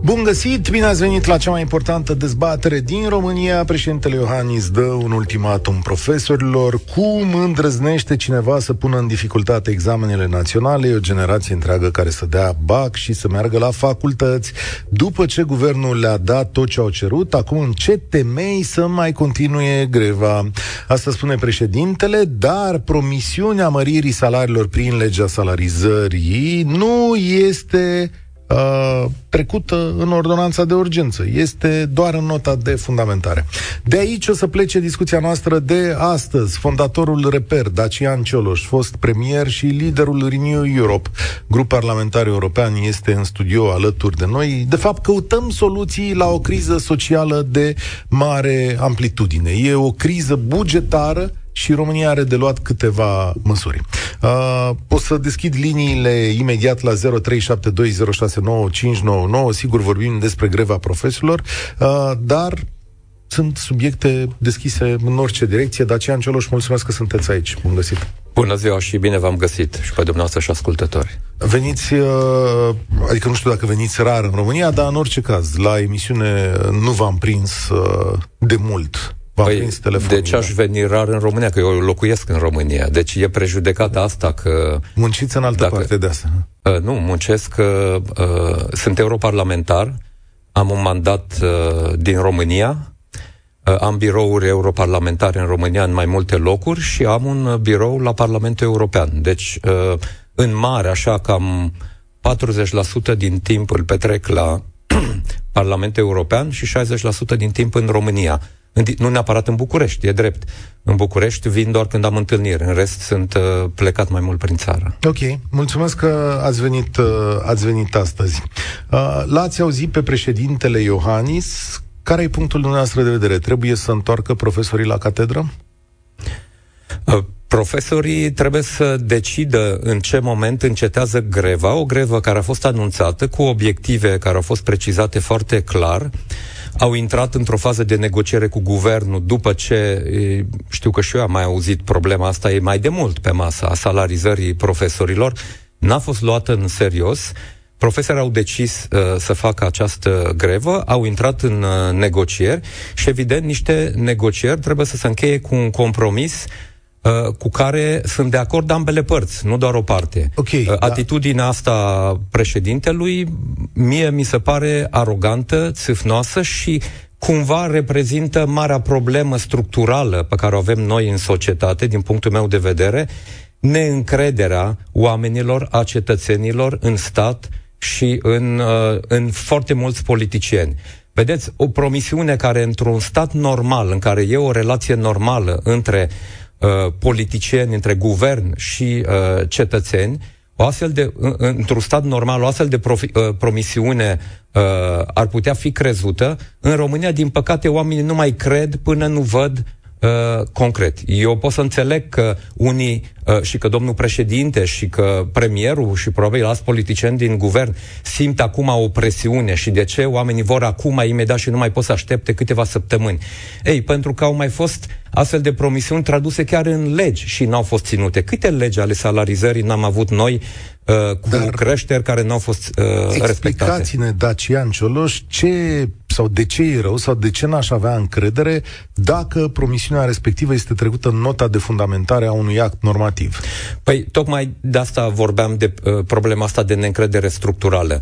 Bun găsit, bine ați venit la cea mai importantă dezbatere din România. Președintele Iohannis dă un ultimatum profesorilor. Cum îndrăznește cineva să pună în dificultate examenele naționale? E o generație întreagă care să dea BAC și să meargă la facultăți. După ce guvernul le-a dat tot ce au cerut, acum în ce temei să mai continue greva? Asta spune președintele, dar promisiunea măririi salariilor prin legea salarizării nu este uh, trecută în ordonanța de urgență. Este doar în nota de fundamentare. De aici o să plece discuția noastră de astăzi. Fondatorul Reper, Dacian Cioloș, fost premier și liderul Renew Europe, grup parlamentar european, este în studio alături de noi. De fapt, căutăm soluții la o criză socială de mare amplitudine. E o criză bugetară și România are de luat câteva măsuri. Uh, o să deschid liniile imediat la 0372069599. Sigur vorbim despre greva profesorilor, uh, dar sunt subiecte deschise în orice direcție. Dacian Cioloș, mulțumesc că sunteți aici. Bun găsit! Bună ziua și bine v-am găsit și pe dumneavoastră și ascultători. Veniți, uh, adică nu știu dacă veniți rar în România, dar în orice caz, la emisiune nu v-am prins uh, de mult V-a păi, prins telefonul. De ce aș veni rar în România? Că eu locuiesc în România. Deci e prejudecata asta că... Munciți în altă dacă, parte de asta. Uh, nu, muncesc. Uh, uh, sunt europarlamentar. Am un mandat uh, din România. Uh, am birouri europarlamentare în România în mai multe locuri și am un uh, birou la Parlamentul European. Deci, uh, în mare, așa, cam 40% din timp îl petrec la Parlamentul European și 60% din timp în România nu neapărat în București, e drept. În București vin doar când am întâlniri, în rest sunt uh, plecat mai mult prin țară. Ok, mulțumesc că ați venit, uh, ați venit astăzi. Uh, l-ați auzit pe președintele Iohannis. Care e punctul dumneavoastră de vedere? Trebuie să întoarcă profesorii la catedră? Uh, profesorii trebuie să decidă în ce moment încetează greva, o grevă care a fost anunțată cu obiective care au fost precizate foarte clar au intrat într-o fază de negociere cu guvernul după ce, știu că și eu am mai auzit problema asta, e mai de mult pe masa a salarizării profesorilor, n-a fost luată în serios. Profesorii au decis uh, să facă această grevă, au intrat în uh, negocieri și, evident, niște negocieri trebuie să se încheie cu un compromis Uh, cu care sunt de acord ambele părți, nu doar o parte. Okay, uh, da. Atitudinea da. asta președintelui mie mi se pare arogantă, țâfnoasă și cumva reprezintă marea problemă structurală pe care o avem noi în societate, din punctul meu de vedere, neîncrederea oamenilor, a cetățenilor în stat și în, uh, în foarte mulți politicieni. Vedeți, o promisiune care într-un stat normal, în care e o relație normală între uh, politicieni, între guvern și uh, cetățeni, o astfel de, într-un stat normal, o astfel de profi, uh, promisiune uh, ar putea fi crezută. În România, din păcate, oamenii nu mai cred până nu văd uh, concret. Eu pot să înțeleg că unii uh, și că domnul președinte și că premierul și probabil alți politicieni din guvern simt acum o presiune și de ce oamenii vor acum imediat și nu mai pot să aștepte câteva săptămâni. Ei, pentru că au mai fost astfel de promisiuni traduse chiar în legi și n-au fost ținute. Câte legi ale salarizării n-am avut noi uh, cu Dar creșteri care nu au fost uh, respectate? Explicați-ne, Dacian Cioloș, ce sau de ce e rău sau de ce n-aș avea încredere dacă promisiunea respectivă este trecută în nota de fundamentare a unui act normativ. Păi, tocmai de asta vorbeam de uh, problema asta de neîncredere structurală.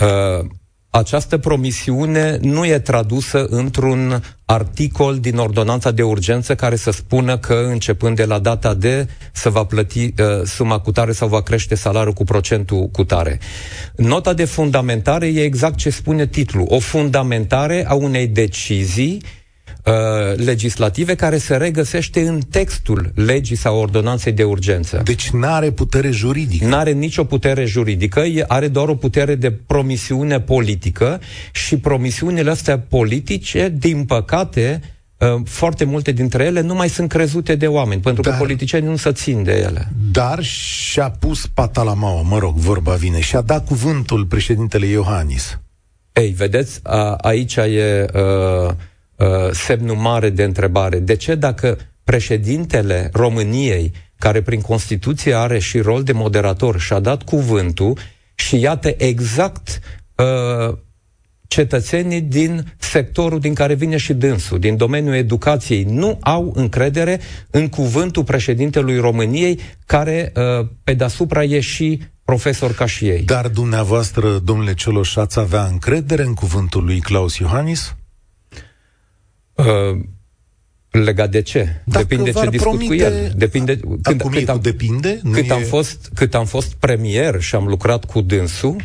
Uh, această promisiune nu e tradusă într-un articol din ordonanța de urgență care să spună că începând de la data de să va plăti uh, suma cu tare sau va crește salariul cu procentul cu tare. Nota de fundamentare e exact ce spune titlul, o fundamentare a unei decizii uh, legislative care se regăsește în textul legii sau ordonanței de urgență. Deci nu are putere juridică. Nu are nicio putere juridică, are doar o putere de promisiune politică și promisiunile astea politice, din păcate, uh, foarte multe dintre ele nu mai sunt crezute de oameni, pentru dar, că politicienii nu se țin de ele. Dar și-a pus pata la maua, mă rog, vorba vine, și-a dat cuvântul președintele Iohannis. Ei, vedeți, a, aici e... Uh, uh, semnul mare de întrebare. De ce dacă președintele României, care prin Constituție are și rol de moderator, și-a dat cuvântul și iată exact uh, cetățenii din sectorul din care vine și dânsul, din domeniul educației, nu au încredere în cuvântul președintelui României, care uh, pe deasupra e și profesor ca și ei. Dar dumneavoastră, domnule Cioloș, ați avea încredere în cuvântul lui Claus Iohannis? Uh, legat de ce? Dacă depinde ce discut promite... cu el. Depinde, când, cât am, depinde? Nu cât, e... am fost, cât am fost premier și am lucrat cu dânsul,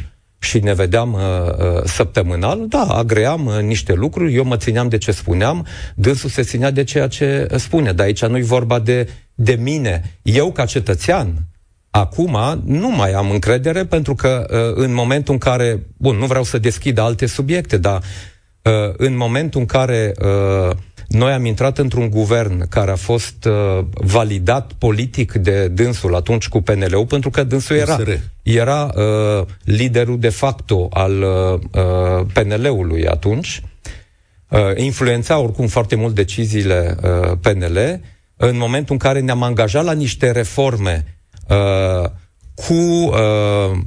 și ne vedeam uh, uh, săptămânal, da, agream uh, niște lucruri, eu mă țineam de ce spuneam, dânsul se ținea de ceea ce spune, dar aici nu-i vorba de, de mine. Eu, ca cetățean, acum nu mai am încredere, pentru că uh, în momentul în care, bun, nu vreau să deschid alte subiecte, dar uh, în momentul în care uh, noi am intrat într-un guvern care a fost uh, validat politic de dânsul atunci cu PNL-ul, pentru că dânsul era, era uh, liderul de facto al uh, uh PNL-ului atunci. Uh, influența oricum foarte mult deciziile uh, PNL. În momentul în care ne-am angajat la niște reforme uh, cu uh,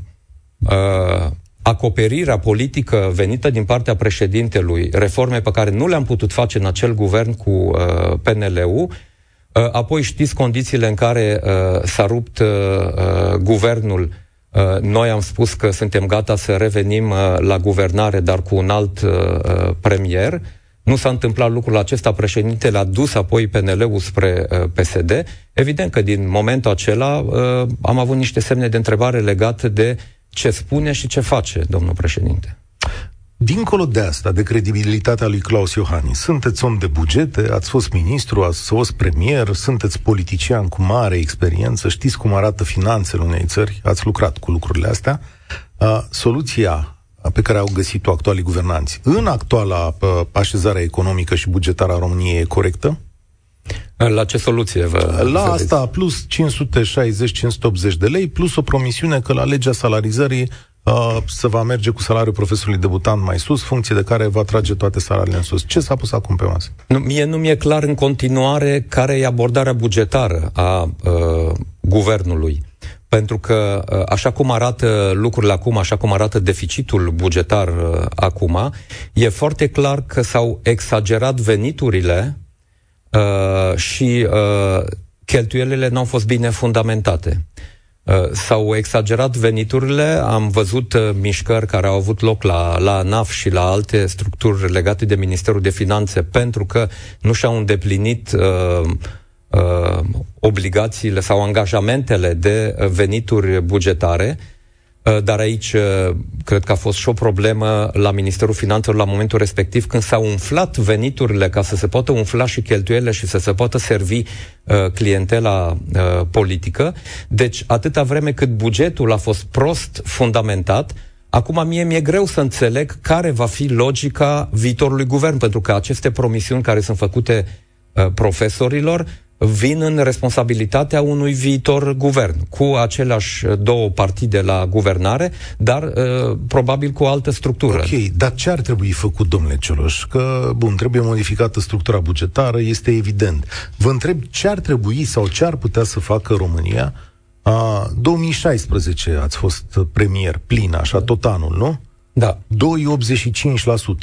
uh, acoperirea politică venită din partea președintelui, reforme pe care nu le-am putut face în acel guvern cu uh, PNL-ul, uh, apoi știți condițiile în care uh, s-a rupt uh, uh, guvernul. Uh, noi am spus că suntem gata să revenim uh, la guvernare, dar cu un alt uh, uh premier. Nu s-a întâmplat lucrul acesta, președintele a dus apoi PNL-ul spre uh, PSD. Evident că din momentul acela uh, am avut niște semne de întrebare legate de ce spune și ce face, domnul președinte. Dincolo de asta, de credibilitatea lui Claus Iohannis, sunteți om de bugete, ați fost ministru, ați fost premier, sunteți politician cu mare experiență, știți cum arată finanțele unei țări, ați lucrat cu lucrurile astea. A, soluția pe care au găsit-o actualii guvernanți în actuala așezare economică și bugetară a României e corectă? La ce soluție vă La asta, plus 560-580 de lei, plus o promisiune că la legea salarizării uh, se va merge cu salariul profesorului debutant mai sus, funcție de care va trage toate salariile în sus. Ce s-a pus acum pe masă? Nu, mie nu mi-e clar în continuare care e abordarea bugetară a uh, guvernului. Pentru că, uh, așa cum arată lucrurile acum, așa cum arată deficitul bugetar uh, acum, e foarte clar că s-au exagerat veniturile uh, și uh, cheltuielile nu au fost bine fundamentate. Uh, s-au exagerat veniturile, am văzut uh, mișcări care au avut loc la, la NAF și la alte structuri legate de Ministerul de Finanțe pentru că nu și-au îndeplinit uh, uh, obligațiile sau angajamentele de venituri bugetare uh, Uh, dar aici uh, cred că a fost și o problemă la Ministerul Finanțelor la momentul respectiv când s-au umflat veniturile ca să se poată umfla și cheltuielile și să se poată servi uh, clientela uh, politică. Deci, atâta vreme cât bugetul a fost prost fundamentat, Acum mie mi-e greu să înțeleg care va fi logica viitorului guvern, pentru că aceste promisiuni care sunt făcute uh, profesorilor vin în responsabilitatea unui viitor guvern, cu aceleași două partide la guvernare, dar uh, probabil cu o altă structură. Ok, dar ce ar trebui făcut, domnule Cioloș? Că, bun, trebuie modificată structura bugetară, este evident. Vă întreb ce ar trebui sau ce ar putea să facă România a, 2016 ați fost premier plin, așa, tot anul, nu? Da.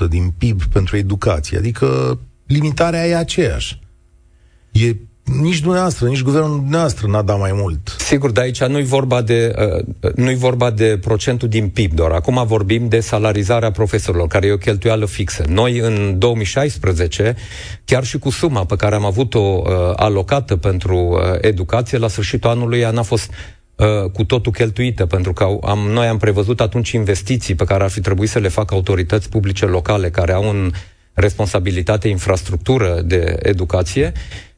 2,85% din PIB pentru educație, adică limitarea e aceeași. E nici dumneavoastră, nici guvernul dumneavoastră n-a dat mai mult. Sigur, dar aici nu-i vorba de, uh, nu-i vorba de procentul din PIB doar. Acum vorbim de salarizarea profesorilor, care e o cheltuială fixă. Noi, în 2016, chiar și cu suma pe care am avut-o uh, alocată pentru uh, educație, la sfârșitul anului ea n-a fost uh, cu totul cheltuită, pentru că am, noi am prevăzut atunci investiții pe care ar fi trebuit să le facă autorități publice locale, care au în responsabilitate infrastructură de educație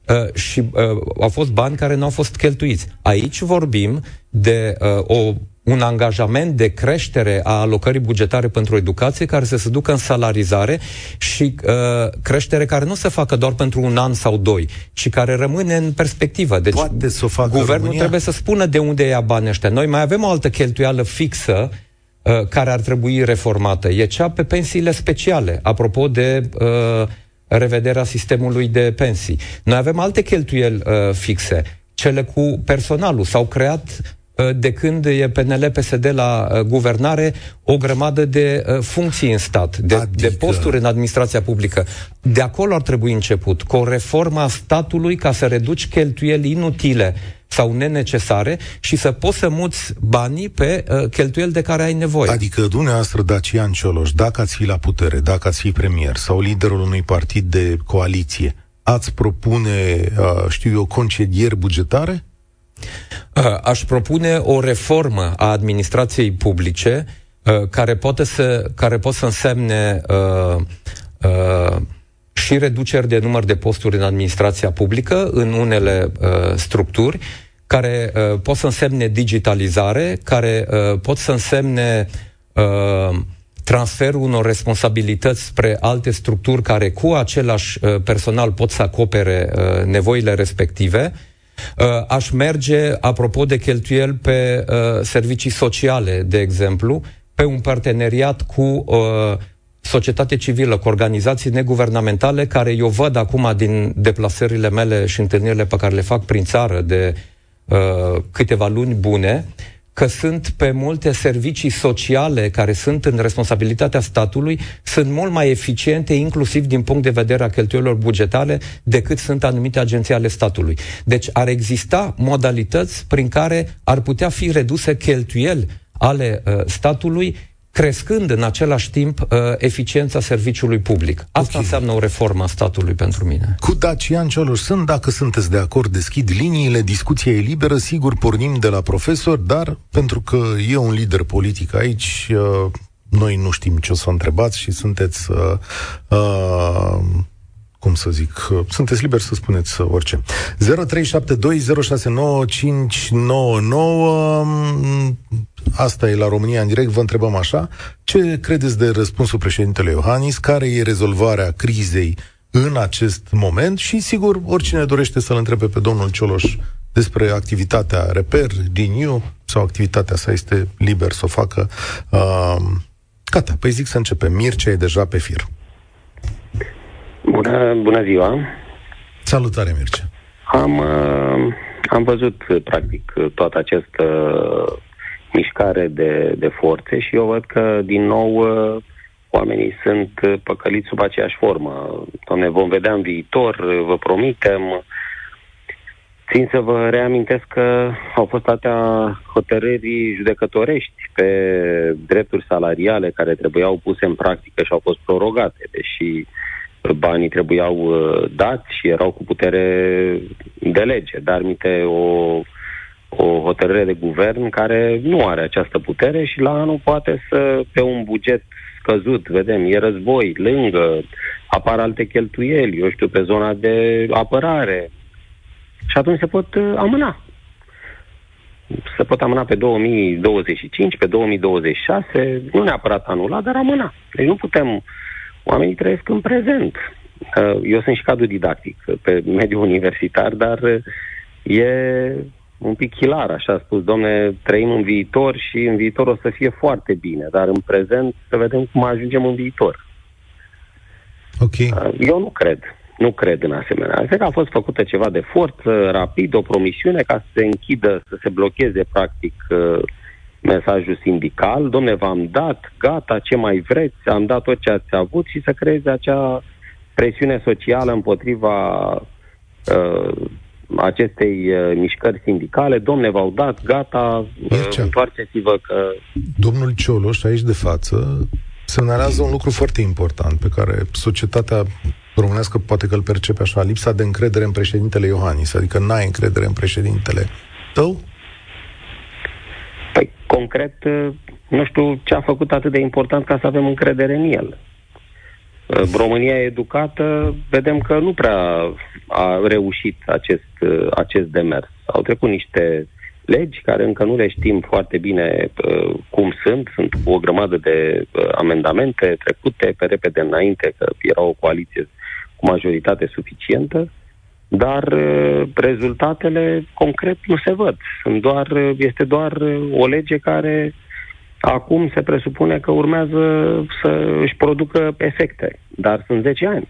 uh, și uh, au fost bani care nu au fost cheltuiți. Aici vorbim de uh, o un angajament de creștere a alocării bugetare pentru educație care să se ducă în salarizare și uh, creștere care nu se facă doar pentru un an sau doi, ci care rămâne în perspectivă. Deci Poate să o facă guvernul România? trebuie să spună de unde ia banii ăștia. Noi mai avem o altă cheltuială fixă uh, care ar trebui reformată. E cea pe pensiile speciale. Apropo de uh, revederea sistemului de pensii. Noi avem alte cheltuieli uh, fixe, cele cu personalul. S-au creat uh, de când e PNL-PSD la uh, guvernare, o grămadă de uh, funcții în stat, de, adică... de posturi în administrația publică. De acolo ar trebui început, cu o reformă a statului ca să reduci cheltuieli inutile sau nenecesare și să poți să muți banii pe uh, cheltuieli de care ai nevoie. Adică dumneavoastră, Dacian Cioloș, dacă ați fi la putere, dacă ați fi premier sau liderul unui partid de coaliție, ați propune, uh, știu eu, concedieri bugetare? Uh, aș propune o reformă a administrației publice uh, care, poate să, care pot să însemne uh, uh, și reduceri de număr de posturi în administrația publică, în unele uh, structuri, care uh, pot să însemne digitalizare, care uh, pot să însemne uh, transferul unor responsabilități spre alte structuri care cu același uh, personal pot să acopere uh, nevoile respective. Uh, aș merge, apropo de cheltuieli, pe uh, servicii sociale, de exemplu, pe un parteneriat cu uh, societate civilă, cu organizații neguvernamentale, care eu văd acum din deplasările mele și întâlnirile pe care le fac prin țară de uh, câteva luni bune, că sunt pe multe servicii sociale care sunt în responsabilitatea statului, sunt mult mai eficiente, inclusiv din punct de vedere a cheltuielor bugetare, decât sunt anumite agenții ale statului. Deci ar exista modalități prin care ar putea fi reduse cheltuieli ale uh, statului crescând în același timp uh, eficiența serviciului public. Asta okay. înseamnă o reformă a statului pentru mine. Cu Dacian Cioloș sunt, dacă sunteți de acord, deschid liniile, discuția e liberă, sigur pornim de la profesor, dar pentru că e un lider politic aici, uh, noi nu știm ce o să întrebați și sunteți uh, uh, cum să zic, sunteți liberi să spuneți orice. 0372069599 Asta e la România în direct, vă întrebăm așa. Ce credeți de răspunsul președintelui Iohannis? Care e rezolvarea crizei în acest moment? Și, sigur, oricine dorește să-l întrebe pe domnul Cioloș despre activitatea Reper, Renew sau activitatea sa este liber să o facă. Uh, gata, păi zic să începem. Mircea e deja pe fir. Bună, bună ziua! Salutare, Mircea! Am, uh, am văzut, practic, toată această mișcare de, de forțe și eu văd că, din nou, uh, oamenii sunt păcăliți sub aceeași formă. Doamne, vom vedea în viitor, vă promitem. Țin să vă reamintesc că au fost atâtea hotărâri judecătorești pe drepturi salariale care trebuiau puse în practică și au fost prorogate, deși banii trebuiau uh, dați și erau cu putere de lege, dar minte o o hotărâre de guvern care nu are această putere și la anul poate să, pe un buget scăzut, vedem, e război, lângă, apar alte cheltuieli, eu știu, pe zona de apărare. Și atunci se pot uh, amâna. Se pot amâna pe 2025, pe 2026, nu neapărat anula, dar amâna. Deci nu putem, oamenii trăiesc în prezent. Uh, eu sunt și cadru didactic pe mediul universitar, dar uh, e un pic hilar, așa a spus, domne, trăim în viitor și în viitor o să fie foarte bine, dar în prezent să vedem cum ajungem în viitor. Ok. Eu nu cred. Nu cred în asemenea. Cred că a fost făcută ceva de forță, rapid, o promisiune ca să se închidă, să se blocheze, practic, uh, mesajul sindical. Domne, v-am dat, gata, ce mai vreți, am dat tot ce ați avut și să creeze acea presiune socială împotriva uh, acestei uh, mișcări sindicale, domne, v-au dat, gata, uh, întoarceți-vă că... Domnul Cioloș, aici de față, semnalează un lucru foarte important pe care societatea românească poate că îl percepe așa, lipsa de încredere în președintele Iohannis, adică n-ai încredere în președintele tău? Păi, concret, uh, nu știu ce a făcut atât de important ca să avem încredere în el. Uh, România educată, vedem că nu prea a reușit acest, uh, acest demers. Au trecut niște legi care încă nu le știm foarte bine uh, cum sunt, sunt cu o grămadă de uh, amendamente trecute pe repede înainte, că era o coaliție cu majoritate suficientă, dar uh, rezultatele concret nu se văd. Sunt doar, uh, este doar uh, o lege care Acum se presupune că urmează să își producă efecte, dar sunt 10 ani.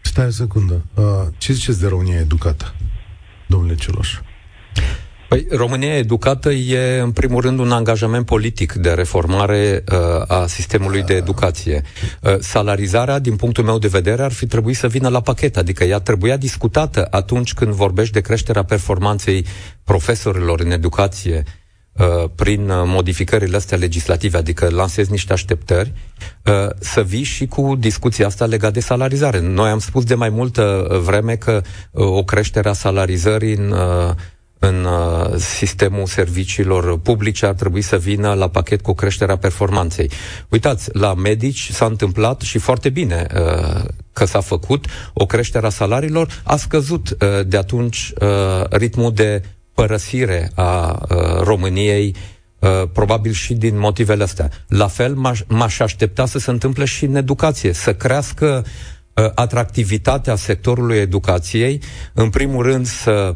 Stai o secundă. Uh, ce ziceți de România educată, domnule Cioloș? Păi, România educată e, în primul rând, un angajament politic de reformare uh, a sistemului de educație. Uh, salarizarea, din punctul meu de vedere, ar fi trebuit să vină la pachet, adică ea trebuia discutată atunci când vorbești de creșterea performanței profesorilor în educație, uh, prin modificările astea legislative, adică lansezi niște așteptări, uh, să vii și cu discuția asta legată de salarizare. Noi am spus de mai multă vreme că uh, o creștere a salarizării în în uh, sistemul serviciilor publice ar trebui să vină la pachet cu creșterea performanței. Uitați, la medici s-a întâmplat și foarte bine uh, că s-a făcut o creștere a salariilor, a scăzut uh, de atunci ritmul de părăsire a României probabil și din motivele astea. La fel m-aș, m-aș aștepta să se întâmple și în educație, să crească atractivitatea sectorului educației, în primul rând să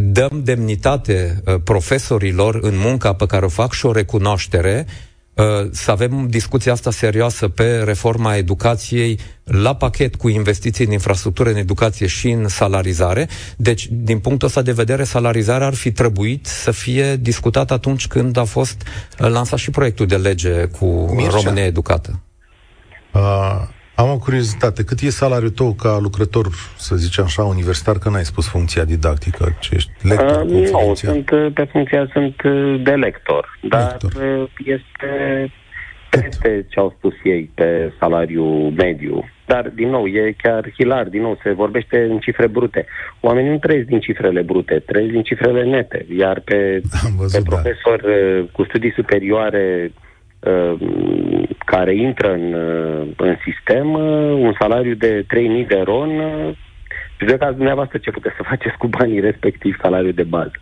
dăm demnitate uh, profesorilor în munca pe care o fac și o recunoaștere, uh, să avem discuția asta serioasă pe reforma educației la pachet cu investiții în infrastructură, în educație și în salarizare. Deci, din punctul ăsta de vedere, salarizarea ar fi trebuit să fie discutată atunci când a fost uh, lansat și proiectul de lege cu Mircea. România Educată. Uh, am o curiozitate. Cât e salariul tău ca lucrător, să zicem așa, universitar, că n-ai spus funcția didactică, ce ești lector? Uh, nu, funcția? sunt, uh, pe funcția sunt uh, de lector, dar lector. Uh, este peste ce au spus ei pe salariu mediu. Dar, din nou, e chiar hilar, din nou, se vorbește în cifre brute. Oamenii nu trăiesc din cifrele brute, trăiesc din cifrele nete, iar pe, văzut, pe da. profesor da. cu studii superioare Uh, care intră în, uh, în sistem uh, un salariu de 3.000 de ron și vedeți dumneavoastră ce puteți să faceți cu banii respectiv salariul de bază.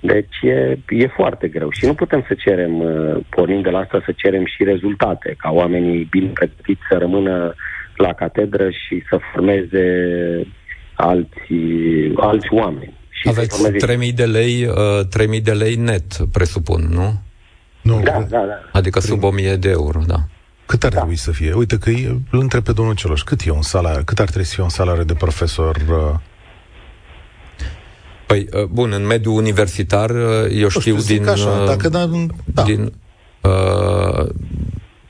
Deci e, e foarte greu și nu putem să cerem, pornind de la asta, să cerem și rezultate, ca oamenii bine pregătiți să rămână la catedră și să formeze alți, alți oameni. Și Aveți formeze... 3.000 de lei, uh, 3.000 de lei net, presupun, nu? Nu, da, da, da. Adică sub 1000 de euro, da. Cât ar da. trebui să fie? Uite că îl întreb pe domnul Celoș, cât e un salariu, cât ar trebui să fie un salariu de profesor uh... Păi, uh, bun, în mediul universitar, uh, eu știu, știu din... Așa, uh, dacă da, da. Din uh,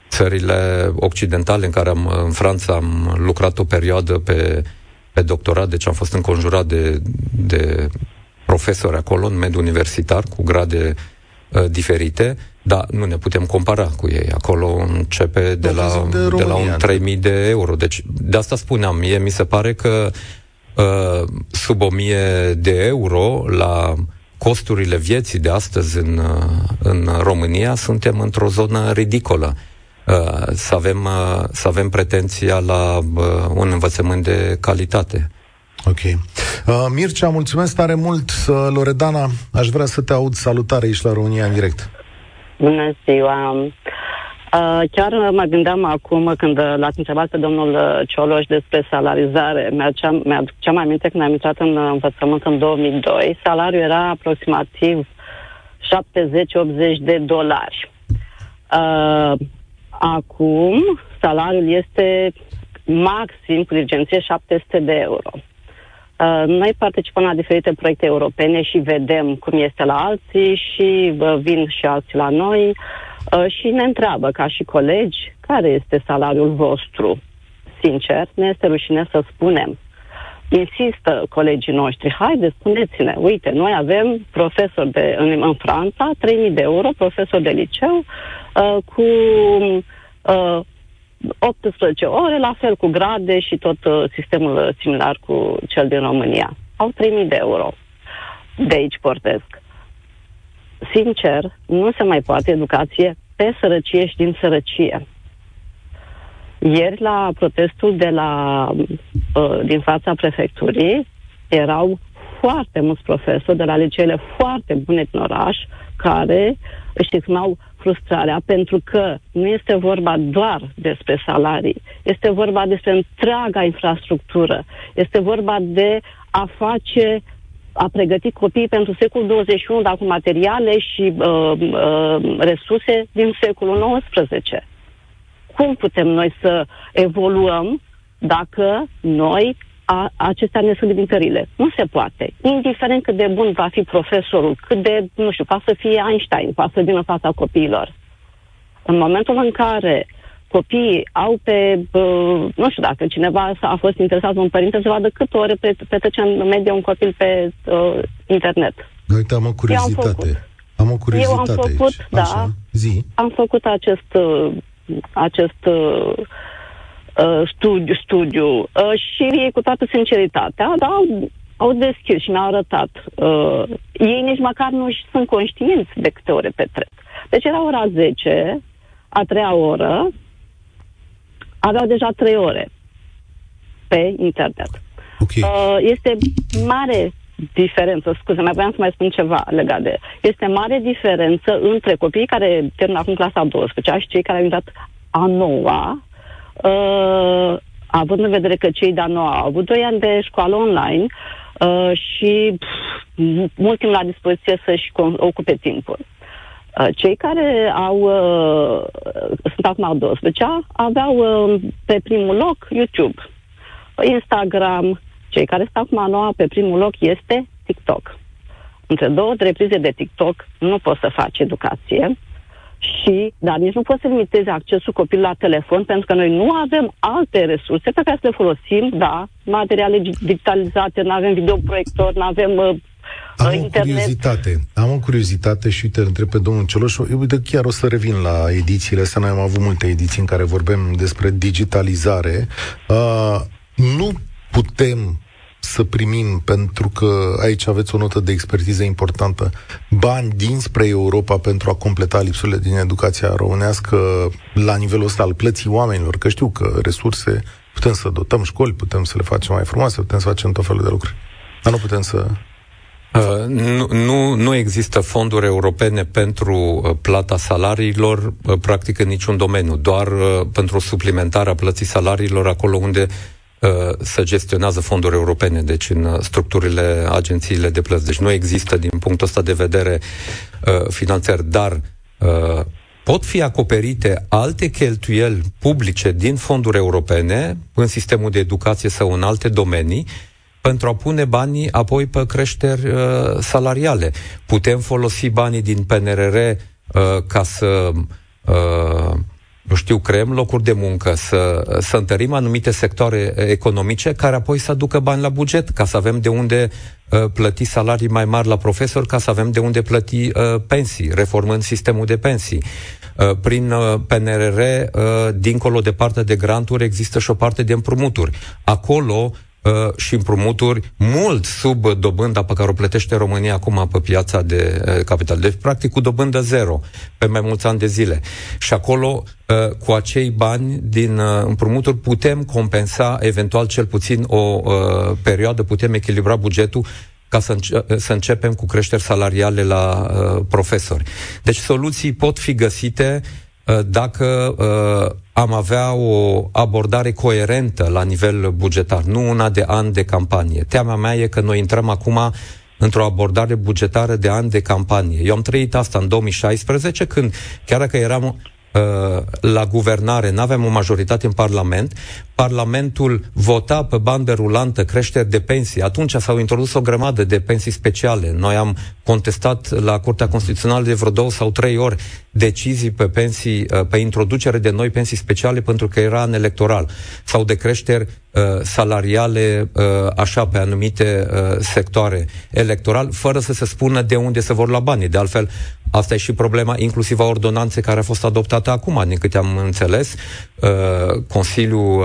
țările occidentale în care am, în Franța am lucrat o perioadă pe, pe doctorat, deci am fost înconjurat de, de profesori acolo în mediul universitar cu grade uh, diferite da, nu ne putem compara cu ei. Acolo începe de, la, de, România, de la un 3000 de euro. Deci, de asta spuneam, mie mi se pare că uh, sub 1000 de euro la costurile vieții de astăzi în, uh, în România suntem într-o zonă ridicolă. Uh, să, avem, uh, să avem pretenția la uh, un învățământ de calitate. Ok. Uh, Mircea, mulțumesc tare mult. Uh, Loredana, aș vrea să te aud salutare aici la România în direct. Bună ziua! Uh, chiar mă gândeam acum când l-ați întrebat pe domnul uh, Cioloș despre salarizare. Mi-aduceam, mi-aduceam aminte când am intrat în învățământ în 2002. Salariul era aproximativ 70-80 de dolari. Uh, acum, salariul este maxim cu dirigenție 700 de euro. Uh, noi participăm la diferite proiecte europene și vedem cum este la alții și uh, vin și alții la noi uh, și ne întreabă ca și colegi care este salariul vostru. Sincer, ne este rușine să spunem. Insistă colegii noștri, haide, spuneți-ne, uite, noi avem profesor de, în, în Franța, 3.000 de euro, profesor de liceu, uh, cu uh, 18 ore, la fel cu grade și tot uh, sistemul uh, similar cu cel din România. Au 3.000 de euro. De aici portesc. Sincer, nu se mai poate educație pe sărăcie și din sărăcie. Ieri, la protestul de la, uh, din fața prefecturii, erau foarte mulți profesori de la liceele foarte bune din oraș care își exprimau frustrarea, pentru că nu este vorba doar despre salarii, este vorba despre întreaga infrastructură, este vorba de a face a pregăti copiii pentru secolul 21, dar cu materiale și uh, uh, resurse din secolul 19. Cum putem noi să evoluăm dacă noi a, acestea ne sunt limitările. Nu se poate. Indiferent cât de bun va fi profesorul, cât de, nu știu, poate să fie Einstein, poate să vină fața copiilor. În momentul în care copiii au pe, uh, nu știu dacă cineva a fost interesat un părinte să vadă câte ore petrece în medie un copil pe uh, internet. Uite, am o curiozitate. Am, am o curiozitate Eu am făcut, aici. da, Așa, zi. am făcut acest, uh, acest uh, uh, studiu, studiu uh, și ei cu toată sinceritatea, da, au, au deschis și mi-au arătat. Uh, ei nici măcar nu sunt conștienți de câte ore petrec. Deci era ora 10, a treia oră, aveau deja trei ore pe internet. Okay. Uh, este mare diferență, scuze, mai vreau să mai spun ceva legat de... Este mare diferență între copiii care termină acum clasa 12 și cei care au intrat a noua, uh, având în vedere că cei de a noua au avut 2 ani de școală online uh, și pf, mult timp la dispoziție să-și ocupe timpul. Uh, cei care au, uh, sunt acum au 12 aveau uh, pe primul loc YouTube, Instagram, cei care stau acum noua pe primul loc este TikTok. Între două reprize de TikTok nu poți să faci educație, și, dar nici nu poți să limitezi accesul copilului la telefon, pentru că noi nu avem alte resurse pe care să le folosim, da, materiale digitalizate, nu avem videoproiector, nu avem uh, am internet. o curiozitate, am o curiozitate și uite, întreb pe domnul Cioloș, uite, chiar o să revin la edițiile astea, noi am avut multe ediții în care vorbim despre digitalizare. Uh, nu putem să primim, pentru că aici aveți o notă de expertiză importantă, bani dinspre Europa pentru a completa lipsurile din educația românească la nivelul ăsta al plății oamenilor, că știu că resurse, putem să dotăm școli, putem să le facem mai frumoase, putem să facem tot felul de lucruri. Dar nu putem să Uh, nu, nu, nu există fonduri europene pentru uh, plata salariilor, uh, practic în niciun domeniu, doar uh, pentru suplimentarea plății salariilor acolo unde uh, se gestionează fonduri europene, deci în uh, structurile, agențiile de plăți. Deci nu există din punctul ăsta de vedere uh, finanțări, dar uh, pot fi acoperite alte cheltuieli publice din fonduri europene în sistemul de educație sau în alte domenii pentru a pune banii apoi pe creșteri uh, salariale. Putem folosi banii din PNRR uh, ca să uh, nu știu, creăm locuri de muncă, să, să întărim anumite sectoare economice care apoi să aducă bani la buget, ca să avem de unde uh, plăti salarii mai mari la profesori, ca să avem de unde plăti uh, pensii, reformând sistemul de pensii. Uh, prin uh, PNRR, uh, dincolo de partea de granturi, există și o parte de împrumuturi. Acolo uh, și împrumuturi mult sub dobânda pe care o plătește România acum pe piața de uh, capital. Deci, practic, cu dobândă zero pe mai mulți ani de zile. Și acolo, uh, cu acei bani din uh, împrumuturi, putem compensa eventual cel puțin o uh, perioadă, putem echilibra bugetul ca să, înce- uh, să începem cu creșteri salariale la uh, profesori. Deci soluții pot fi găsite uh, dacă uh, am avea o abordare coerentă la nivel bugetar, nu una de an de campanie. Teama mea e că noi intrăm acum într-o abordare bugetară de an de campanie. Eu am trăit asta în 2016, când, chiar dacă eram uh, la guvernare, nu aveam o majoritate în Parlament, Parlamentul vota pe bandă rulantă creșteri de pensii. Atunci s-au introdus o grămadă de pensii speciale. Noi am contestat la Curtea Constituțională de vreo două sau trei ori decizii pe pensii, uh, pe introducere de noi pensii speciale pentru că era în electoral sau de creșteri uh, salariale uh, așa pe anumite sectoare electoral, fără să se spună de unde se vor lua banii. De altfel, asta e și problema inclusiv a ordonanței care a fost adoptată acum, din câte am înțeles, Consiliul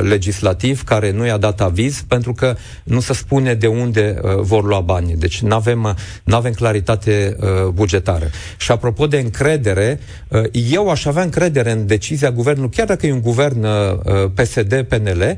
legislativ care nu i-a dat aviz pentru că nu se spune de unde vor lua banii. Deci nu avem, avem claritate bugetară. Și apropo de încredere, eu aș avea încredere în decizia guvernului, chiar dacă e un guvern PSD-PNL,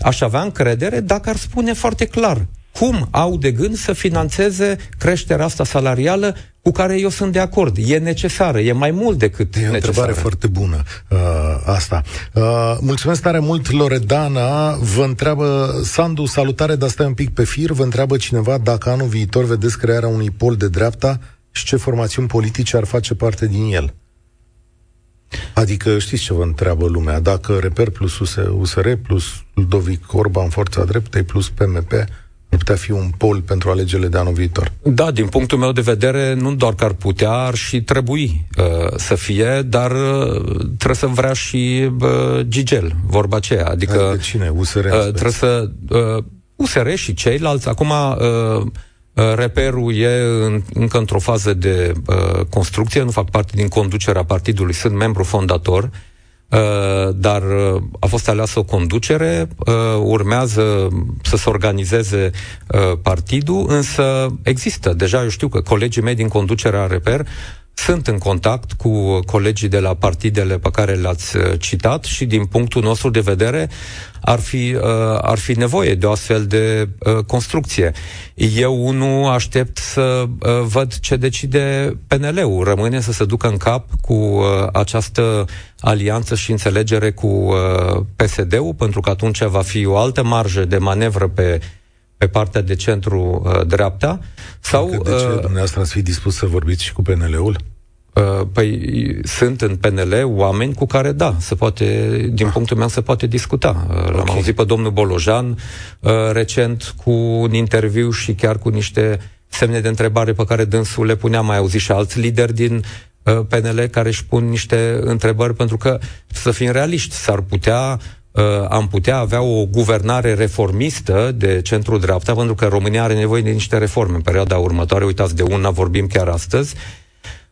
aș avea încredere dacă ar spune foarte clar cum au de gând să financeze creșterea asta salarială cu care eu sunt de acord. E necesară, e mai mult decât E o necesară. întrebare foarte bună uh, asta. Uh, mulțumesc tare mult, Loredana. Vă întreabă, Sandu, salutare, dar stai un pic pe fir, vă întreabă cineva dacă anul viitor vedeți crearea unui pol de dreapta și ce formațiuni politice ar face parte din el. Adică știți ce vă întreabă lumea? Dacă Reper plus USR plus Ludovic Orban, Forța Dreptei plus PMP ar putea fi un pol pentru alegerile de anul viitor. Da, din punctul meu de vedere, nu doar că ar putea, ar și trebui uh, să fie, dar uh, trebuie să vrea și uh, Gigel, vorba aceea. Adică, adică cine? USR? Uh, trebuie să... Uh, USR și ceilalți. Acum, uh, uh, reperul e în, încă într-o fază de uh, construcție, nu fac parte din conducerea partidului, sunt membru fondator, uh, Uh, dar uh, a fost aleasă o conducere, uh, urmează să se organizeze partidul, însă există, deja eu știu că colegii mei din conducerea Reper sunt în contact cu colegii de la partidele pe care le-ați citat și din punctul nostru de vedere ar fi, uh, ar fi nevoie de o astfel de uh, construcție. Eu nu aștept să uh, văd ce decide PNL-ul. Rămâne să se ducă în cap cu uh, această alianță și înțelegere cu uh, PSD-ul, pentru că atunci va fi o altă marjă de manevră pe pe partea de centru-dreapta? Uh, sau... de ce uh, dumneavoastră ați fi dispus să vorbiți și cu PNL-ul? Uh, păi sunt în PNL oameni cu care, da, se poate, din punctul meu, se poate discuta. Uh, l-am okay. auzit pe domnul Bolojan uh, recent cu un interviu și chiar cu niște semne de întrebare pe care dânsul le punea. Mai auzit și alți lideri din PNL care își pun niște întrebări, pentru că, să fim realiști, s-ar putea am putea avea o guvernare reformistă de centru-dreapta, pentru că România are nevoie de niște reforme în perioada următoare. Uitați, de una vorbim chiar astăzi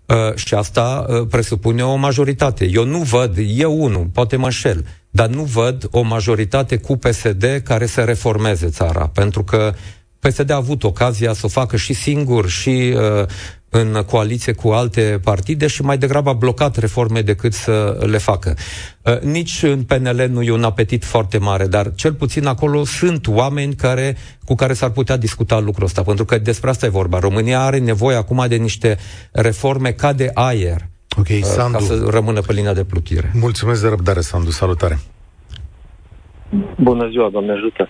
Uh, și asta uh, presupune o majoritate. Eu nu văd, eu unul, poate mă înșel, dar nu văd o majoritate cu PSD care să reformeze țara, pentru că PSD a avut ocazia să o facă și singur și uh, în coaliție cu alte partide și mai degrabă a blocat reforme decât să le facă. Uh, nici în PNL nu e un apetit foarte mare, dar cel puțin acolo sunt oameni care, cu care s-ar putea discuta lucrul ăsta, pentru că despre asta e vorba. România are nevoie acum de niște reforme ca de aer, okay, uh, Sandu. ca să rămână pe linia de plutire. Mulțumesc de răbdare, Sandu. Salutare! Bună ziua, Doamne ajută!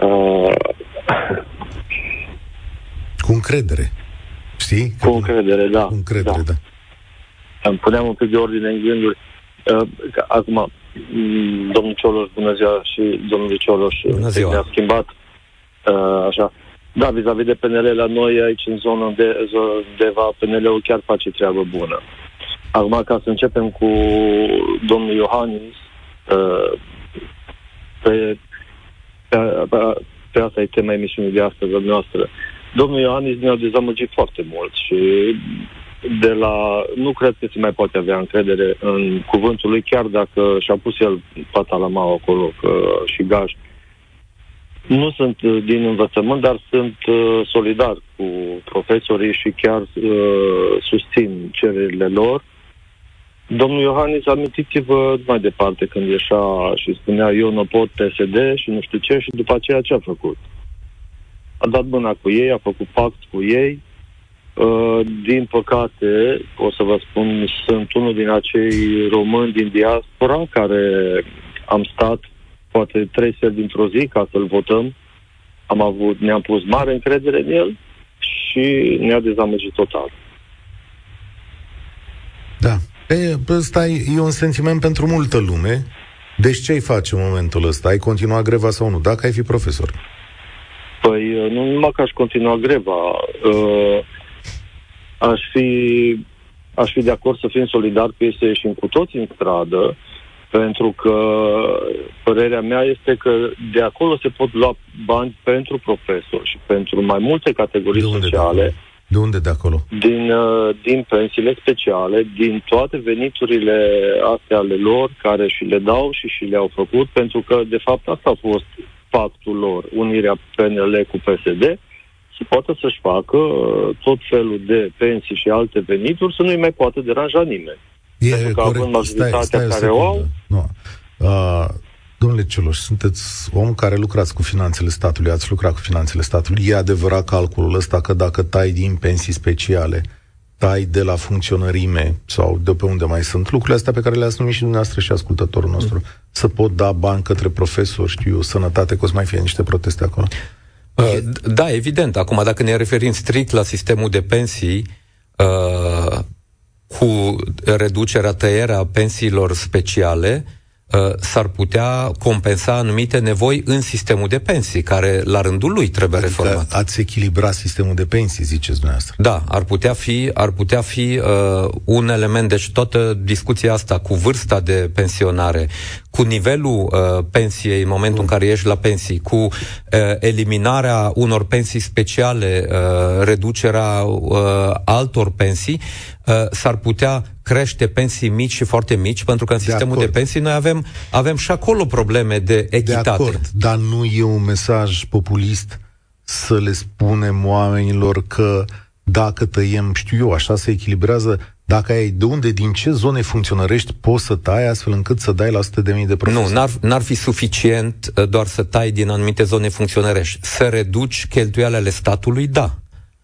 Uh... Cu încredere. Știi? Cu încredere, da. Cu încredere, da. da. Îmi puneam un pic de ordine în gânduri. Uh, acum, mm, domnul Cioloș, bună ziua, și domnul Cioloș bună ziua. ne-a schimbat. Uh, așa. Da, vis-a-vis de PNL la noi aici în zona de undeva, PNL-ul chiar face treabă bună. Acum, ca să începem cu domnul Iohannis, uh, pe, pe, pe, pe asta e tema emisiunii de astăzi, noastră. Domnul Iohannis ne-a dezamăgit foarte mult și de la... Nu cred că se mai poate avea încredere în cuvântul lui, chiar dacă și-a pus el pata la mau acolo că, și gaj. Nu sunt uh, din învățământ, dar sunt uh, solidar cu profesorii și chiar uh, susțin cererile lor. Domnul Iohannis, amintiți-vă mai departe când ieșa și spunea eu nu pot PSD și nu știu ce și după aceea ce a făcut? A dat mâna cu ei, a făcut pact cu ei, Uh, din păcate, o să vă spun, sunt unul din acei români din diaspora care am stat poate trei seri dintr-o zi ca să-l votăm. Am avut, ne-am pus mare încredere în el și ne-a dezamăgit total. Da. E, ăsta e un sentiment pentru multă lume. Deci ce-ai face în momentul ăsta? Ai continua greva sau nu? Dacă ai fi profesor? Păi, nu numai că aș continua greva. Uh, aș fi, aș fi de acord să fim solidari cu ei să ieșim cu toți în stradă, pentru că părerea mea este că de acolo se pot lua bani pentru profesori și pentru mai multe categorii de unde sociale. De, de unde de acolo? Din, uh, din pensiile speciale, din toate veniturile astea ale lor, care și le dau și și le-au făcut, pentru că, de fapt, asta a fost pactul lor, unirea PNL cu PSD, să poată să-și facă uh, tot felul de pensii și alte venituri, să nu-i mai poată deranja nimeni. E Pentru că corect. având majoritatea stai, stai care o au... Nu. Uh, domnule Cioloș, sunteți om care lucrați cu finanțele statului, ați lucrat cu finanțele statului. E adevărat calculul ăsta că dacă tai din pensii speciale, tai de la funcționărime sau de pe unde mai sunt lucrurile astea pe care le-ați numit și dumneavoastră și ascultătorul nostru, mm. să pot da bani către profesori, știu sănătate, că o să mai fie niște proteste acolo. Uh, da, evident. Acum, dacă ne referim strict la sistemul de pensii, uh, cu reducerea, tăierea pensiilor speciale, Uh, s-ar putea compensa anumite nevoi în sistemul de pensii, care la rândul lui trebuie adică reformat. Ați echilibra sistemul de pensii, ziceți dumneavoastră. Da, ar putea fi, ar putea fi uh, un element, deci toată discuția asta cu vârsta de pensionare, cu nivelul uh, pensiei în momentul în care ești la pensii, cu uh, eliminarea unor pensii speciale, uh, reducerea uh, altor pensii, uh, s-ar putea crește pensii mici și foarte mici, pentru că în de sistemul acord. de pensii noi avem, avem și acolo probleme de echitate. De acord, dar nu e un mesaj populist să le spunem oamenilor că dacă tăiem, știu eu, așa se echilibrează, dacă ai de unde, din ce zone funcționărești, poți să tai astfel încât să dai la 100 de mii de profesori. Nu, n-ar, n-ar fi suficient uh, doar să tai din anumite zone funcționărești. Să reduci cheltuielile statului, da.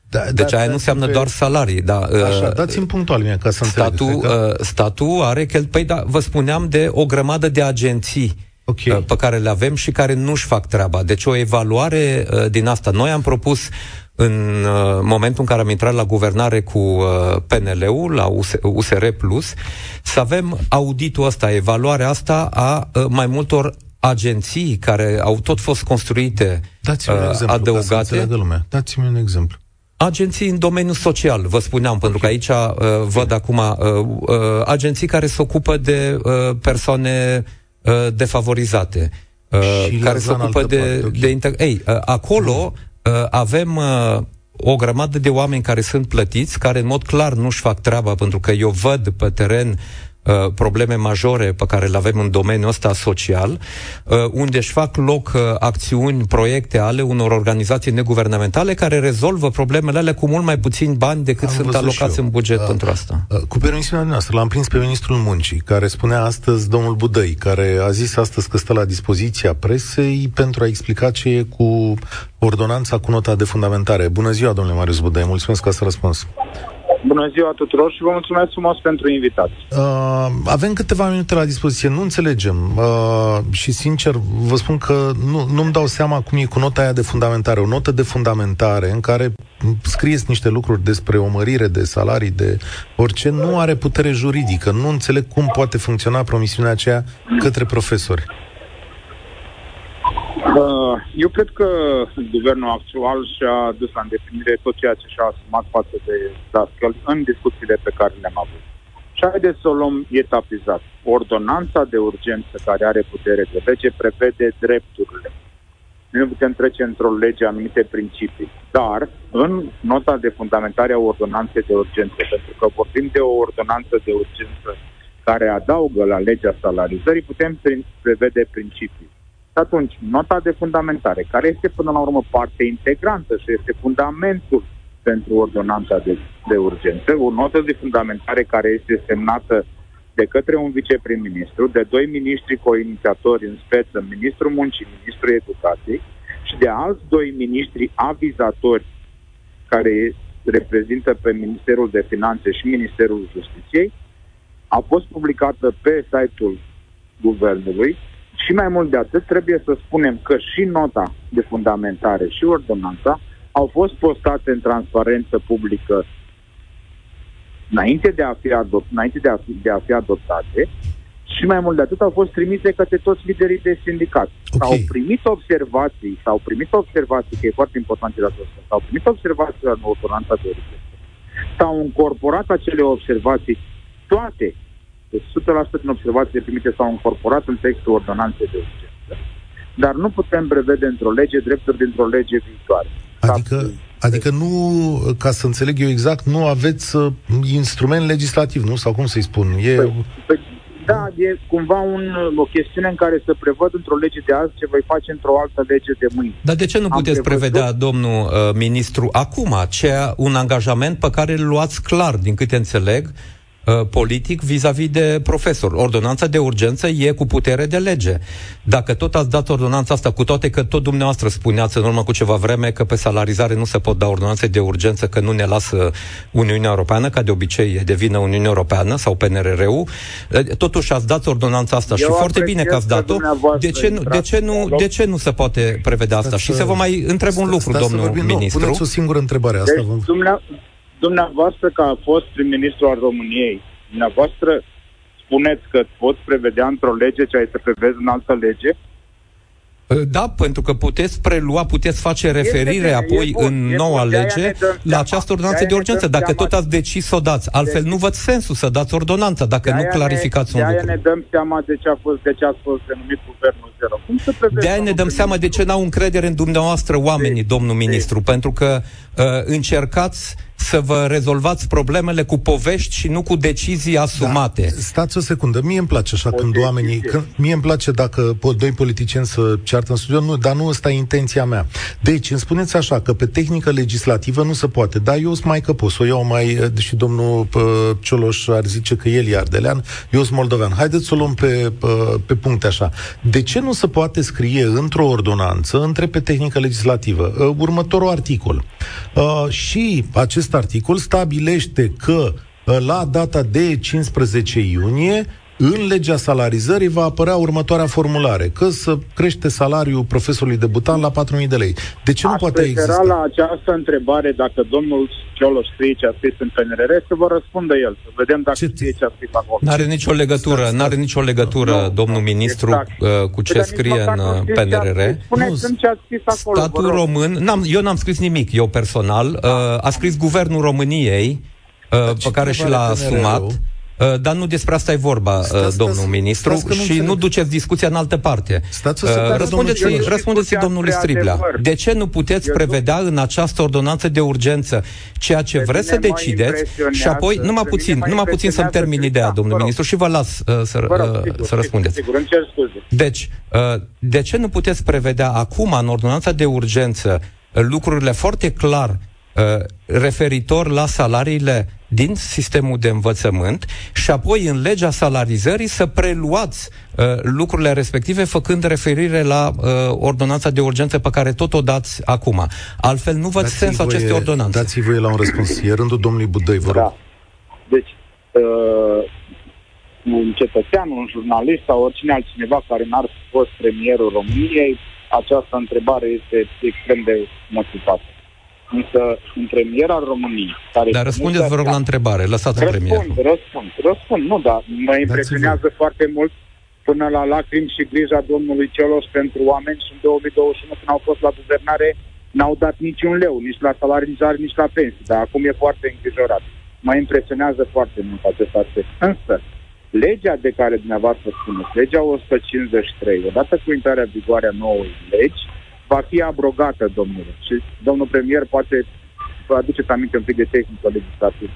Da, deci da, aia nu înseamnă pe... doar salarii. Da, Așa, uh, dați-mi punctual mie ca să statul, înțeleg. Că... Uh, statul are cheltuieli, păi da, vă spuneam de o grămadă de agenții okay. uh, pe care le avem și care nu-și fac treaba. Deci o evaluare uh, din asta. Noi am propus în uh, momentul în care am intrat la guvernare cu uh, PNL-ul, la US- USR Plus, să avem auditul ăsta, evaluarea asta a uh, mai multor agenții care au tot fost construite, Dați-mi un exemplu, adăugate. Ca să lumea. Dați-mi un exemplu agenții în domeniul social, vă spuneam, pentru că aici uh, văd acum uh, uh, agenții care se ocupă de uh, persoane uh, defavorizate, uh, care se ocupă de, parte, okay. de inter- Ei, uh, acolo uh, avem uh, o grămadă de oameni care sunt plătiți, care în mod clar nu-și fac treaba, pentru că eu văd pe teren Uh, probleme majore pe care le avem în domeniul ăsta social, uh, unde își fac loc uh, acțiuni, proiecte ale unor organizații neguvernamentale care rezolvă problemele alea cu mult mai puțini bani decât Am sunt alocați în buget uh, pentru asta. Uh, cu permisiunea noastră, l-am prins pe ministrul muncii, care spunea astăzi, domnul Budăi, care a zis astăzi că stă la dispoziția presei pentru a explica ce e cu ordonanța cu nota de fundamentare. Bună ziua, domnule Marius Budăi, mulțumesc că ați răspuns. Bună ziua tuturor și vă mulțumesc frumos pentru invitație. Uh, avem câteva minute la dispoziție, nu înțelegem uh, și sincer vă spun că nu, nu-mi dau seama cum e cu nota aia de fundamentare. O notă de fundamentare în care scrieți niște lucruri despre o mărire de salarii, de orice, nu are putere juridică. Nu înțeleg cum poate funcționa promisiunea aceea către profesori. Uh, eu cred că guvernul actual și-a dus la îndeplinire tot ceea ce și-a asumat față de Dascăl în discuțiile pe care le-am avut. Și haideți să o luăm etapizat. Ordonanța de urgență care are putere de lege prevede drepturile. Noi nu putem trece într-o lege anumite principii. Dar, în nota de fundamentare a ordonanței de urgență, pentru că vorbim de o ordonanță de urgență care adaugă la legea salarizării, putem prevede principii. Și atunci, nota de fundamentare, care este până la urmă parte integrantă și este fundamentul pentru ordonanța de, de urgență, o notă de fundamentare care este semnată de către un viceprim-ministru, de doi miniștri co-inițiatori în speță, ministrul muncii, ministrul educației și de alți doi miniștri avizatori care reprezintă pe Ministerul de Finanțe și Ministerul Justiției, a fost publicată pe site-ul guvernului și mai mult de atât, trebuie să spunem că și nota de fundamentare și ordonanța au fost postate în transparență publică înainte de a fi, adop- înainte de a fi, de a fi adoptate și mai mult de atât au fost trimise către toți liderii de sindicat. Okay. S-au primit observații, s-au primit observații, că e foarte important ce asta, s-au primit observații la ordonanța de origine. S-au încorporat acele observații toate deci 100% din observațiile primite s-au incorporat în textul ordonanței de urgență, dar nu putem prevede într-o lege drepturi dintr-o lege viitoare. Adică, adică nu, ca să înțeleg eu exact, nu aveți uh, instrument legislativ, nu? Sau cum să-i spun? E... Păi, păi, da, e cumva un, o chestiune în care să prevăd într-o lege de azi ce voi face într-o altă lege de mâine. Dar de ce nu Am puteți prevăzut... prevedea, domnul uh, ministru, acum, ce, un angajament pe care îl luați clar, din câte înțeleg, Uh, politic vis-a-vis de profesor. Ordonanța de urgență e cu putere de lege. Dacă tot ați dat ordonanța asta, cu toate că tot dumneavoastră spuneați în urmă cu ceva vreme că pe salarizare nu se pot da ordonanțe de urgență, că nu ne lasă Uniunea Europeană, ca de obicei e de vină Uniunea Europeană sau PNRR-ul, uh, totuși ați dat ordonanța asta Eu și foarte bine că ați dat-o. De ce, nu, de, ce nu, de ce nu se poate prevedea asta? Și să vă mai întreb un lucru, domnul ministru. Nu, puneți o singură întrebare asta. Deci, dumneavoastră, ca a fost prim-ministru al României, dumneavoastră spuneți că poți prevedea într-o lege ce ai să prevezi în altă lege? Uh, da, pentru că puteți prelua, puteți face referire bine, apoi bun, în noua bun, de-aia lege ne dăm la seama, această ordonanță de-aia de ne urgență, dăm dacă seama. tot ați decis să o dați. Altfel Deci- nu văd sensul să dați ordonanța, dacă nu De-aia clarificați ne, un de-aia lucru. ne dăm seama de ce a fost, de ce a fost denumit guvernul zero. Cum să prevezi, De aia ne domnul dăm seama de ce n-au încredere în dumneavoastră oamenii, Deci, domnul ministru, pentru că uh, încercați să vă rezolvați problemele cu povești și nu cu decizii asumate. Da, stați o secundă, mie îmi place așa O când decizie. oamenii, când, mie îmi place dacă po- doi politicieni să ceartă în studio, nu, dar nu ăsta e intenția mea. Deci, îmi spuneți așa, că pe tehnică legislativă nu se poate, dar eu sunt mai căpos, o iau mai, și domnul pă, Cioloș ar zice că el e ardelean, eu sunt moldovean. Haideți să o luăm pe, pă, pe puncte așa. De ce nu se poate scrie într-o ordonanță, între pe tehnică legislativă, uh, următorul articol? Uh, și acest articol stabilește că uh, la data de 15 iunie în legea salarizării va apărea următoarea formulare, că să crește salariul profesorului debutant la 4.000 de lei. De ce nu Aș poate prefera exista? la această întrebare, dacă domnul Cioloș scrie ce a scris în PNRR, să vă răspundă el, să vedem dacă Ce- știe ce a scris acolo. N-are nicio legătură, Stați, n-are nicio legătură, Nu, domnul nu, ministru, exact. uh, cu ce Păi, dar nici scrie măcar în nu uh, știți ce a PNRR. scris. Spuneți-mi Nu, ce a scris acolo, Statul vă rog. român, n-am, eu n-am scris nimic, eu personal, uh, a scris Guvernul României, uh, ce pe care și treabă l-a are asumat. PNR-ul? Uh, dar nu despre asta e vorba, uh, Stați, domnul stați, ministru, stați că nu și înțeleg. nu duceți discuția în altă parte. Stați o Uh, secundă, răspundeți, domnul Cioloș. răspundeți Discuția domnului spre Striblea. adevăr. De ce nu puteți Eu nu- prevedea în această ordonanță de urgență ceea ce Pe vreți să mine mă decideți impresionează- și apoi, pe numai mine puțin, mă numai puțin să-mi impresionează termin că- ideea, da, domnul vă rog. ministru, și vă las uh, să, Vă rog, uh, sigur, să sigur, răspundeți. Sigur, îmi cer scuze. Deci, uh, de ce nu puteți prevedea acum, în ordonanța de urgență, uh, lucrurile foarte clar uh, referitor la salariile din sistemul de învățământ și apoi în legea salarizării să preluați uh, lucrurile respective făcând referire la uh, ordonanța de urgență pe care tot o dați acum. Altfel nu văd Dați-i sensul voie- acestei ordonanțe. Dați-i voie la un răspuns. E rândul domnului Budăi, vă rog. Da. Deci, uh, un cetățean, un jurnalist sau oricine altcineva care n-ar fi fost premierul României, această întrebare este extrem de motivată. Însă, un premier al României... Care Dar răspundeți, vă rog, la întrebare. Lăsați un premier. Răspund, răspund, răspund. Nu, dar mă impresionează foarte mult până la lacrimi și grija domnului Cioloș pentru oameni și în 2021 când au fost la guvernare n-au dat niciun leu, nici la salarizare, nici la pensii, dar acum e foarte îngrijorat. Mă impresionează foarte mult acest aspect. Însă, legea de care dumneavoastră spuneți, legea 153, odată cu intrarea în vigoare a nouă legi, va fi abrogată, domnule. Și domnul premier poate vă aduceți aminte un pic de tehnică legislativă.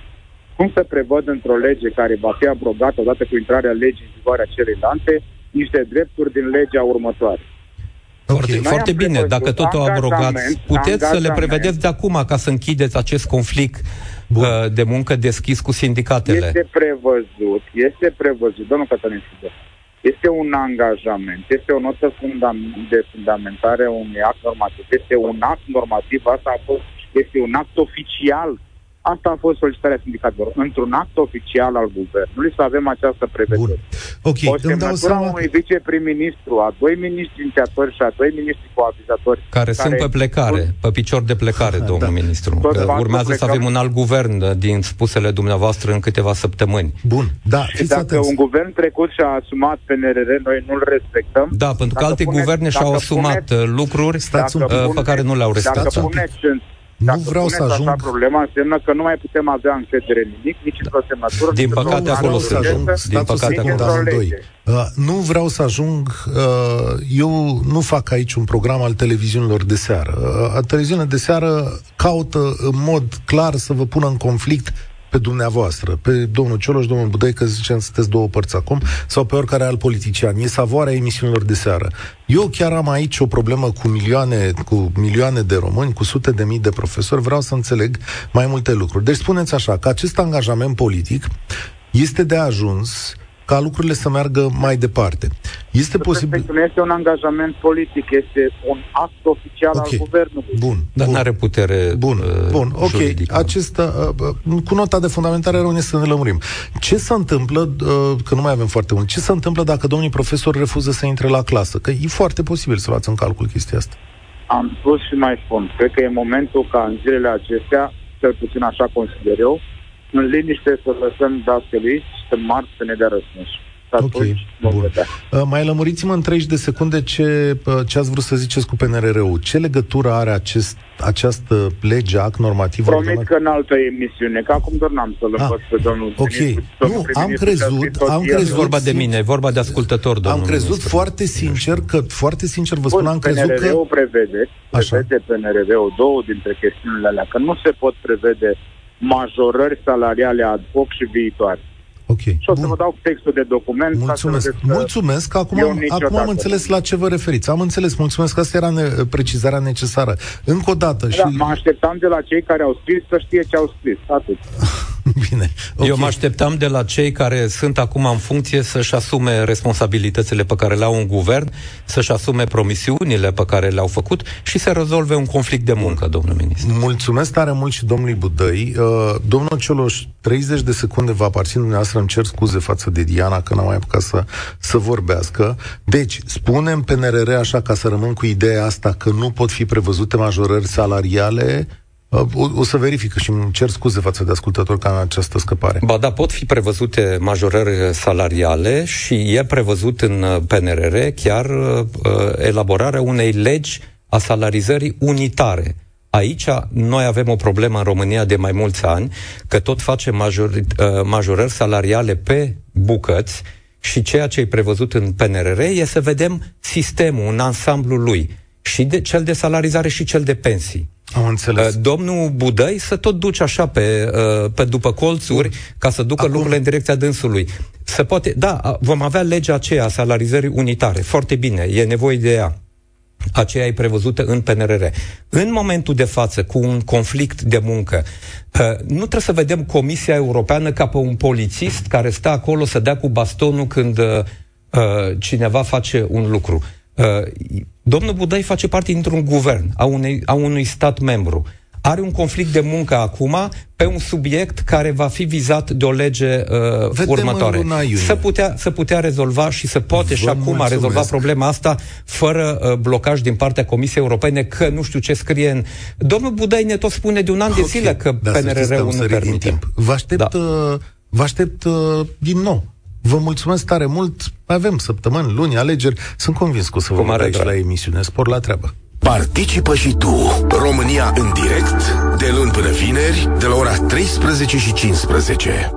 Cum să prevăd într-o lege care va fi abrogată odată cu intrarea legii în vigoare a celelalte niște drepturi din legea următoare? Foarte, Ok. foarte Noi am bine. prevăzut Dacă tot o abrogați, angajament, puteți să le angajament. prevedeți de acum ca să închideți acest conflict Bun. uh, de muncă deschis cu sindicatele. Este prevăzut, este prevăzut, domnul Cătălin Sidor, este un angajament, este o notă fundam- de fundamentare a unui act normativ, este un act normativ, asta a fost, este un act oficial. Asta a fost solicitarea sindicatelor. Într-un act oficial al guvernului să avem această Bun. prevedere. Ok, o îmi dau semnătură a seama... unui viceprim-ministru, a doi ministri inițiatori și a doi ministri coavizatori Care, sunt pe plecare, pe picior de plecare, domnul Da. ministru. Tot Că faptul Urmează să plecăm- avem un alt guvern uh, din spusele dumneavoastră în câteva săptămâni. Bun, da, Și fiți dacă atenți. un guvern trecut și-a asumat PNRR, noi nu-l respectăm. Da, pentru că Dacă alte puneți- guverne și-au dacă asumat puneți- uh, lucruri Stați un Dacă pic. uh, pe care nu le-au Dacă respectat. Stați un pic. puneți în Nu dacă vreau să puneți ajung... Așa problema înseamnă că nu mai putem avea încredere în nimic, nici într-o semnătură. Din nici într-o păcate, Nu acolo vreau să suntem. ajung, Din stați o păcate, secundă acolo amândoi. suntem. Uh, nu vreau să ajung, uh, eu nu fac aici un program al televiziunilor de seară. Uh, televiziunile de seară caută în mod clar să vă pună în conflict pe dumneavoastră, pe domnul Cioloș, domnul Budăi, că zicem sunteți două părți acum, sau pe oricare alt politician. E savoarea emisiunilor de seară. Eu chiar am aici o problemă cu milioane, cu milioane de români, cu sute de mii de profesori, vreau să înțeleg mai multe lucruri. Deci spuneți așa, că acest angajament politic este de ajuns ca lucrurile să meargă mai departe. Este posibil... Respectul nu este un angajament politic, este un act oficial Ok. al guvernului. Bun. Dar bun. nu are putere Bun, uh, bun, ok. juridică. Acesta, uh, uh, cu nota de fundamentare rămâne să ne lămurim. Ce se întâmplă, uh, că nu mai avem foarte mult, ce se întâmplă dacă domnii profesori refuză să intre la clasă? Că e foarte posibil să luați în calcul chestia asta. Am spus și mai spun, cred că e momentul ca în zilele acestea cel puțin așa consider eu, în liniște să lăsăm dascălui să marți să ne dea răspuns. Ok, bun. Uh, mai lămuriți-mă în 30 de secunde ce, uh, ce ați vrut să ziceți cu PNRR-ul. Ce legătură are acest, această lege, act normativ? Promit că în altă emisiune, că acum doar n-am să-l învăț pe domnul Ok, nu, am crezut, am crezut... vorba de mine, e vorba de ascultător, domnul Am crezut ministru. foarte sincer că, foarte sincer vă spun, Bun, am crezut că... PNRR-ul prevede, prevede PNRR-ul două dintre chestiunile alea, că nu se pot prevede majorări salariale ad hoc și viitoare. Ok. Și o să Bun. vă dau textul de document. ca să Mulțumesc. vedeți că Mulțumesc. Acum, eu am, niciodată acum am înțeles la ce vă referiți. Am înțeles. Mulțumesc. Asta era ne, precizarea necesară. Încă o dată. Da, și... mă așteptam de la cei care au scris să știe ce au scris. Atât. Bine. Okay. Eu Ok. mă așteptam de la cei care sunt acum în funcție să-și asume responsabilitățile pe care le-au în guvern, să-și asume promisiunile pe care le-au făcut și să rezolve un conflict de muncă, domnul ministru. Mulțumesc tare mult și domnului Budăi. Uh, domnul Cioloș, 30 de secunde vă aparțin dumneavoastră, îmi cer scuze față de Diana că n-am mai apucat să, să vorbească. Deci, spunem PNRR așa ca să rămân cu ideea asta că nu pot fi prevăzute majorări salariale. Uh, o, o să verific și îmi cer scuze față de ascultători că am această scăpare. Ba da, pot fi prevăzute majorări salariale și e prevăzut în uh, PNRR chiar uh, elaborarea unei legi a salarizării unitare. Aici noi avem o problemă în România de mai mulți ani, că tot facem majori, uh, majorări salariale pe bucăți și ceea ce e prevăzut în PNRR e să vedem sistemul, un ansamblu lui, și de, cel de salarizare și cel de pensii. Am înțeles. Uh, Domnul Budăi să tot duce așa pe, uh, pe după colțuri ca să ducă Acum- lucrurile în direcția dânsului. Se poate, da, a- vom avea legea aceea a salarizării unitare. Foarte bine, e nevoie de ea. Aceea e prevăzută în PNRR. În momentul de față, cu un conflict de muncă, uh, nu trebuie să vedem Comisia Europeană ca pe un polițist care stă acolo să dea cu bastonul când uh, uh, cineva face un lucru. Uh, domnul Budai face parte dintr-un guvern, a, unei, a unui stat membru. Are un conflict de muncă acum pe un subiect care va fi vizat de o lege uh, Vedem următoare. în luna iunie. Să putea, să putea rezolva și să poate și Vă acum a mulțumesc. rezolva problema asta fără uh, blocaj din partea Comisiei Europene, că nu știu ce scrie în... Domnul Budai ne tot spune de un an de Ok, zile că dar să știți că am PNRR-ul nu sărit din permite. timp. Vă aștept, Da. uh, vă aștept uh, din nou. Vă mulțumesc tare mult. Mai avem săptămâni, luni, alegeri. Sunt convins că o să vă Cu mare văd aici drag. la emisiune. Spor la treabă. Participă și tu, România în direct, de luni până vineri, de la ora 13 și 15.